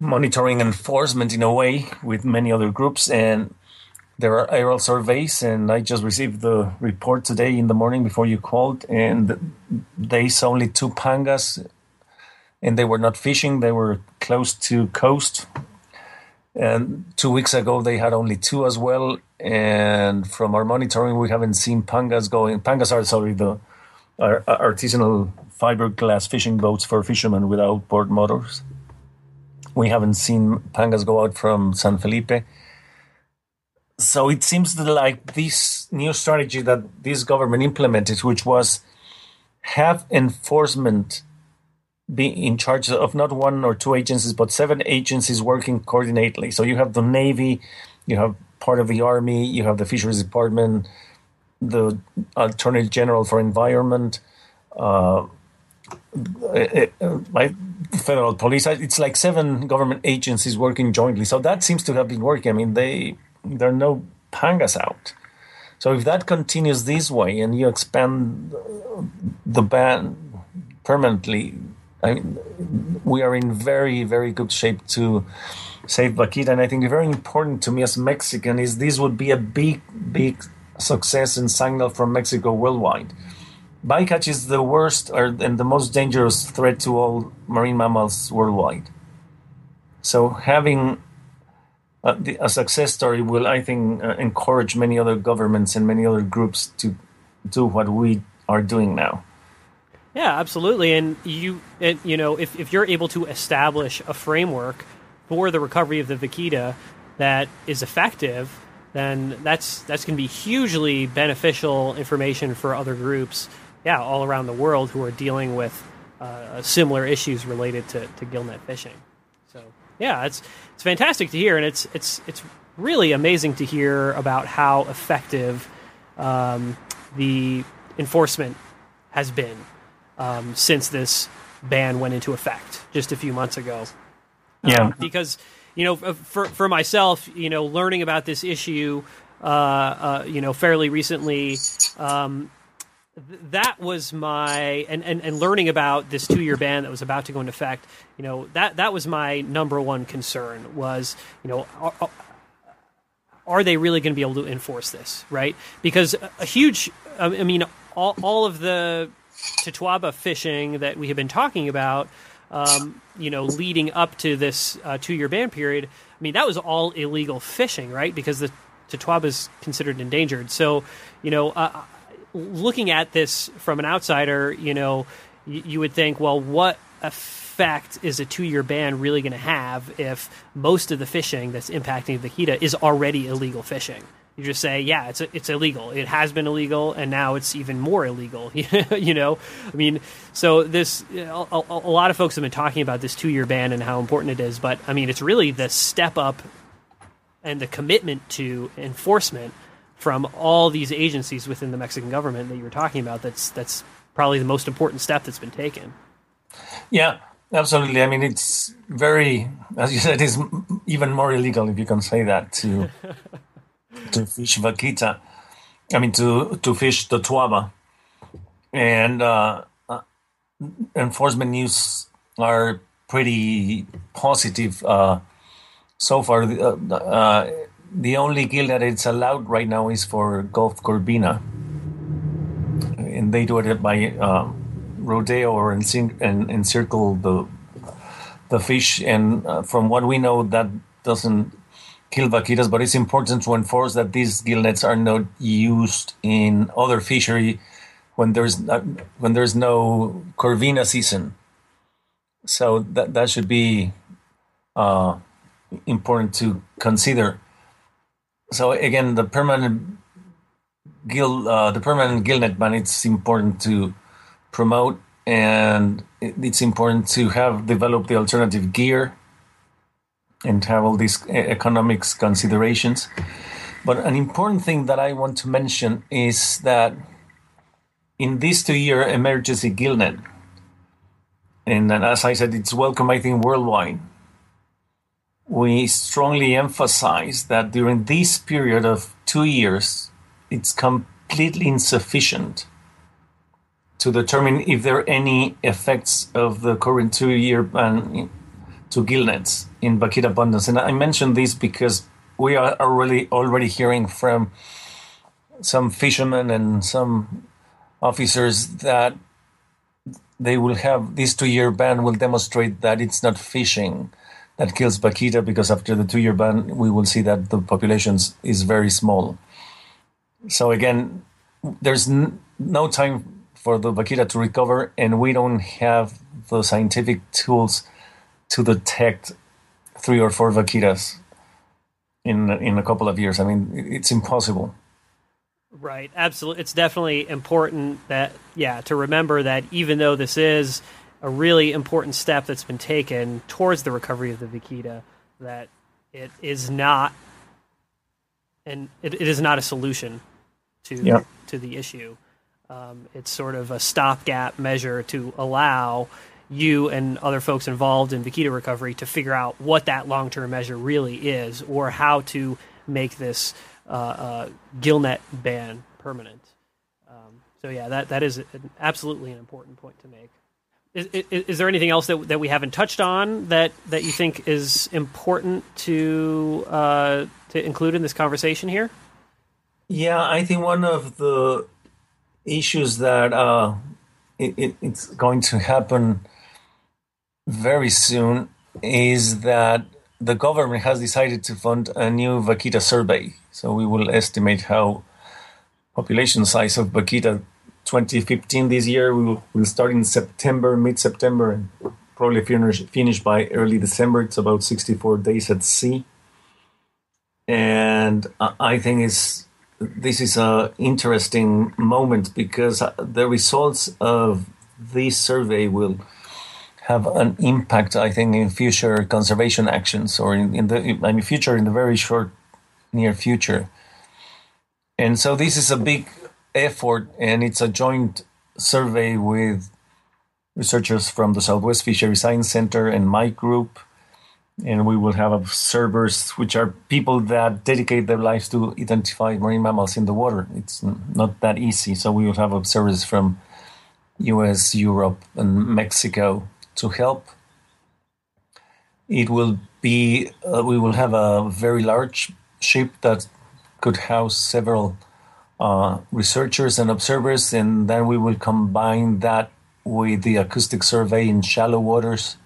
monitoring enforcement in a way with many other groups, and there are aerial surveys, and I just received the report today in the morning before you called, and they saw only two pangas, and they were not fishing; they were close to coast. And two weeks ago, they had only two as well. And from our monitoring, we haven't seen pangas going. Pangas are sorry the artisanal fiberglass fishing boats for fishermen without outboard motors. We haven't seen pangas go out from San Felipe so it seems like this new strategy that this government implemented, which was have enforcement be in charge of not one or two agencies, but seven agencies working coordinately. So you have the Navy, you have part of the Army, you have the Fisheries Department, the Attorney General for Environment, uh, uh, federal police. It's like seven government agencies working jointly. So that seems to have been working. I mean, they there are no pangas out. So if that continues this way and you expand the ban permanently, I mean, we are in very, very good shape to save Vaquita. And I think very important to me as Mexican is this would be a big, big success and signal from Mexico worldwide. Bycatch is the worst or, and the most dangerous threat to all marine mammals worldwide. So having uh, the, a success story will, I think, uh, encourage many other governments and many other groups to do what we are doing now. Yeah, absolutely. And you, it, you know, if, if you're able to establish a framework for the recovery of the vaquita that is effective, then that's that's going to be hugely beneficial information for other groups, yeah, all around the world who are dealing with uh, similar issues related to, to gillnet fishing. So yeah, it's it's fantastic to hear, and it's it's it's really amazing to hear about how effective um, the enforcement has been um, since this ban went into effect just a few months ago. Yeah, um, because you know, for for myself, you know, learning about this issue, uh, uh, you know, fairly recently, um, that was my and, and, and learning about this two year ban that was about to go into effect. You know that that was my number one concern was you know are, are they really going to be able to enforce this right? Because a huge I mean all all of the Totoaba fishing that we have been talking about. Um, you know, leading up to this uh, two-year ban period, I mean, that was all illegal fishing, right? Because the Totoaba is considered endangered. So, you know, uh, looking at this from an outsider, you know, you, you would think, well, what effect is a two-year ban really going to have if most of the fishing that's impacting the is already illegal fishing? You just say, yeah, it's it's illegal. It has been illegal, and now it's even more illegal. [laughs] you know, I mean, so this a, a, a lot of folks have been talking about this two-year ban and how important it is, but I mean, it's really the step up and the commitment to enforcement from all these agencies within the Mexican government that you were talking about. That's that's probably the most important step that's been taken. Yeah, absolutely. I mean, it's very, as you said, it's even more illegal if you can say that to [laughs] to fish vaquita. I mean, to to fish totoaba, and uh, uh, enforcement news are pretty positive uh, so far. Uh, uh, the only gill that it's allowed right now is for Gulf Corvina, and they do it by uh, rodeo or encircle the the fish. And uh, from what we know, that doesn't kill vaquitas, but it's important to enforce that these gill nets are not used in other fishery when there's not, when there's no corvina season. So that that should be uh, important to consider. So again, the permanent gill uh, the permanent gill net ban it's important to promote and it's important to have developed the alternative gear and have all these economics considerations. But an important thing that I want to mention is that in this two-year emergency gillnet, and as I said, it's welcome, I think, worldwide. We strongly emphasize that during this period of two years, it's completely insufficient to determine if there are any effects of the current two-year ban to gillnets in vaquita abundance. And I mention this because we are already already hearing from some fishermen and some officers that they will have this two-year ban will demonstrate that it's not fishing that kills vaquita because after the two-year ban we will see that the population is very small. So again, there's n- no time for the vaquita to recover, and we don't have the scientific tools to detect three or four vaquitas in in a couple of years. I mean, it's impossible. Right. Absolutely. It's definitely important that yeah to remember that even though this is a really important step that's been taken towards the recovery of the vaquita, that it is not and it, it is not a solution to yeah. to the issue. Um, it's sort of a stopgap measure to allow you and other folks involved in vaquita recovery to figure out what that long term measure really is or how to make this uh, uh, gillnet ban permanent. Um, so, yeah, that, that is an, absolutely an important point to make. Is, is, is, there anything else that, that we haven't touched on that, that you think is important to uh, to include in this conversation here? Yeah, I think one of the issues that uh, it, it, it's going to happen very soon is that the government has decided to fund a new vaquita survey. So we will estimate how population size of vaquita 2015 this year. We will we'll start in September, mid September, and probably finish finish by early December. It's about 64 days at sea, and I think it's this is a interesting moment because uh, the results of this survey will have an impact, I think, in future conservation actions or in, in the I mean future in the very short near future. And so this is a big effort, and it's a joint survey with researchers from the Southwest Fishery Science Center and my group. And we will have observers, which are people that dedicate their lives to identify marine mammals in the water. It's not that easy. So we will have observers from US, Europe, and Mexico to help. It will be, uh, we will have a very large ship that could house several uh, researchers and observers, and then we will combine that with the acoustic survey in shallow waters.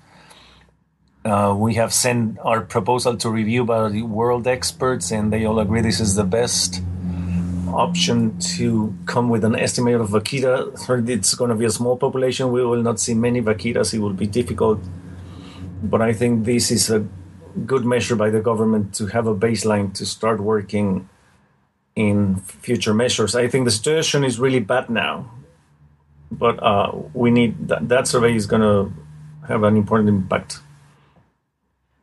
Uh, we have sent our proposal to review by the world experts, and they all agree this is the best option to come with an estimate of vaquita. It's going to be a small population. We will not see many vaquitas. It will be difficult. But I think this is a good measure by the government to have a baseline to start working in future measures. I think the situation is really bad now, but uh, we need that, that survey is going to have an important impact.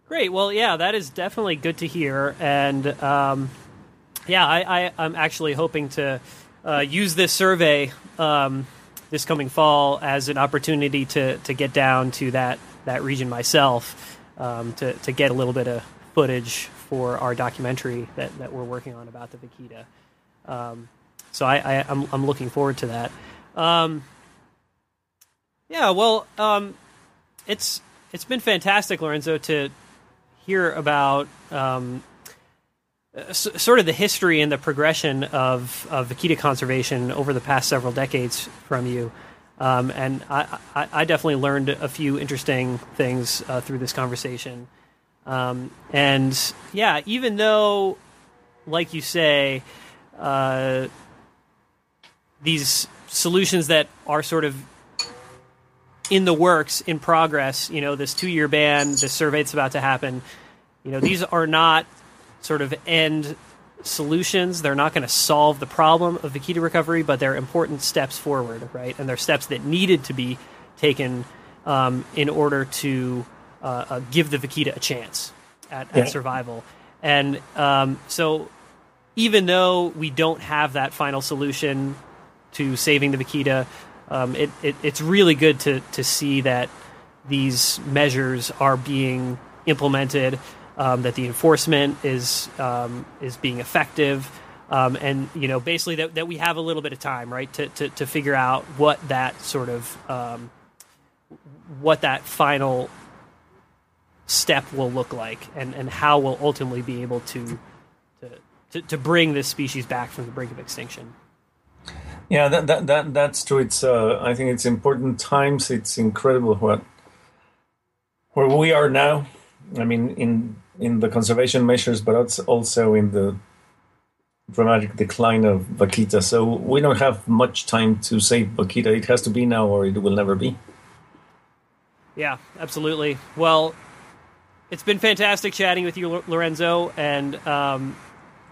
Great. Well, yeah, that is definitely good to hear. And um, yeah, I, I, am actually hoping to uh, use this survey um, this coming fall as an opportunity to, to get down to that, that region myself um, to, to get a little bit of footage for our documentary that, that we're working on about the vaquita. Um, so I, I, am I'm, I'm looking forward to that. Um, yeah, well, um, it's it's been fantastic, Lorenzo, to hear about um, sort of the history and the progression of, of vaquita conservation over the past several decades from you. Um, and I, I, I, definitely learned a few interesting things uh, through this conversation. Um, and yeah, even though, like you say, uh, these solutions that are sort of in the works, in progress, you know, this two year ban, this survey that's about to happen, you know, these are not sort of end solutions. They're not going to solve the problem of vaquita recovery, but they're important steps forward, right? And they're steps that needed to be taken um, in order to give the vaquita a chance at, yeah. at survival. And um, so, even though we don't have that final solution to saving the vaquita, um, it, it, it's really good to, to see that these measures are being implemented um, that the enforcement is um, is being effective, um, and you know basically that, that we have a little bit of time, right, to, to, to figure out what that sort of um, what that final step will look like, and, and how we'll ultimately be able to, to to, to bring this species back from the brink of extinction. Yeah, that, that, that that's true. It's uh, I think it's important times. It's incredible what where we are now. I mean, in in the conservation measures, but also in the dramatic decline of vaquita. So we don't have much time to save vaquita. It has to be now, or it will never be. Yeah, absolutely. Well, it's been fantastic chatting with you, Lorenzo, and um,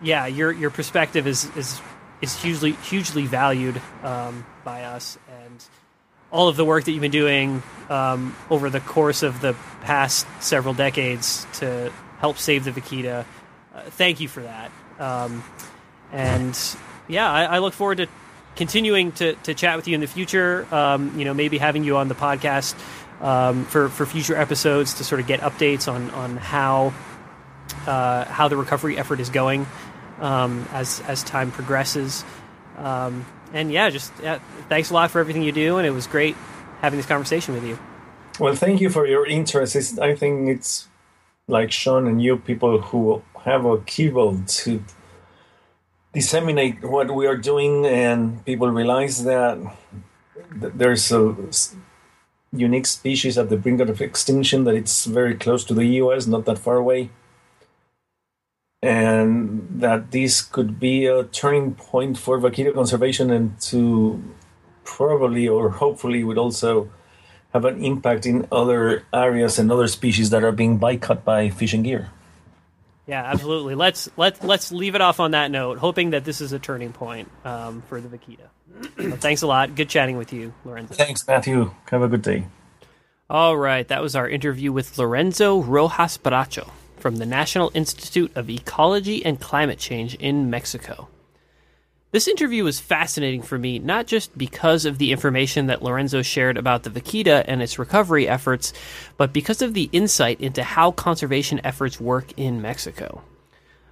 yeah, your your perspective is is is hugely hugely valued um, by us, and all of the work that you've been doing um, over the course of the past several decades to help save the vaquita. Uh, thank you for that. Um, and yeah, I, I, look forward to continuing to, to chat with you in the future. Um, you know, maybe having you on the podcast um, for for future episodes to sort of get updates on on how uh, how the recovery effort is going um, as as time progresses. Um, and yeah, just yeah, thanks a lot for everything you do, and it was great having this conversation with you. Well, thank you for your interest. It's, I think it's like Sean and you, people who have a keyboard to disseminate what we are doing, and people realize that there's a unique species at the brink of extinction, that it's very close to the US, not that far away, and that this could be a turning point for vaquita conservation and to probably or hopefully would also have an impact in other areas and other species that are being boycotted by fishing gear. Yeah, absolutely. Let's let let's leave it off on that note, hoping that this is a turning point um, for the vaquita. Well, thanks a lot. Good chatting with you, Lorenzo. Thanks, Matthew. Have a good day. All right, that was our interview with Lorenzo Rojas Bracho from the National Institute of Ecology and Climate Change in Mexico. This interview was fascinating for me, not just because of the information that Lorenzo shared about the vaquita and its recovery efforts, but because of the insight into how conservation efforts work in Mexico.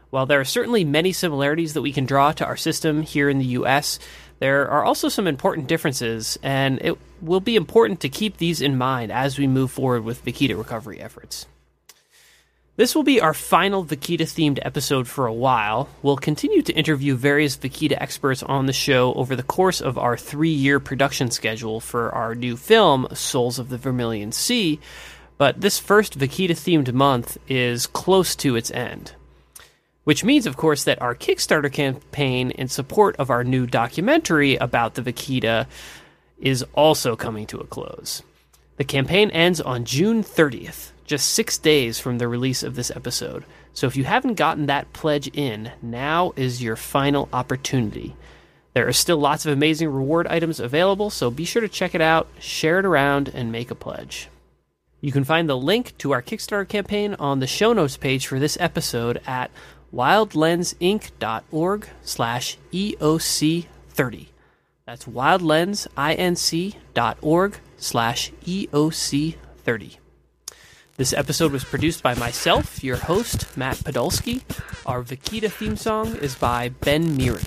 While there are certainly many similarities that we can draw to our system here in the US, there are also some important differences, and it will be important to keep these in mind as we move forward with vaquita recovery efforts. This will be our final Vaquita themed episode for a while. We'll continue to interview various Vaquita experts on the show over the course of our three year production schedule for our new film, Souls of the Vermilion Sea, but this first Vaquita themed month is close to its end. Which means, of course, that our Kickstarter campaign in support of our new documentary about the Vaquita is also coming to a close. The campaign ends on June 30th just six days from the release of this episode. So if you haven't gotten that pledge in, now is your final opportunity. There are still lots of amazing reward items available, so be sure to check it out, share it around, and make a pledge. You can find the link to our Kickstarter campaign on the show notes page for this episode at wildlensinc.org slash EOC30. That's wildlensinc.org slash EOC30. This episode was produced by myself, your host, Matt Podolsky. Our Vaquita theme song is by Ben Mirren.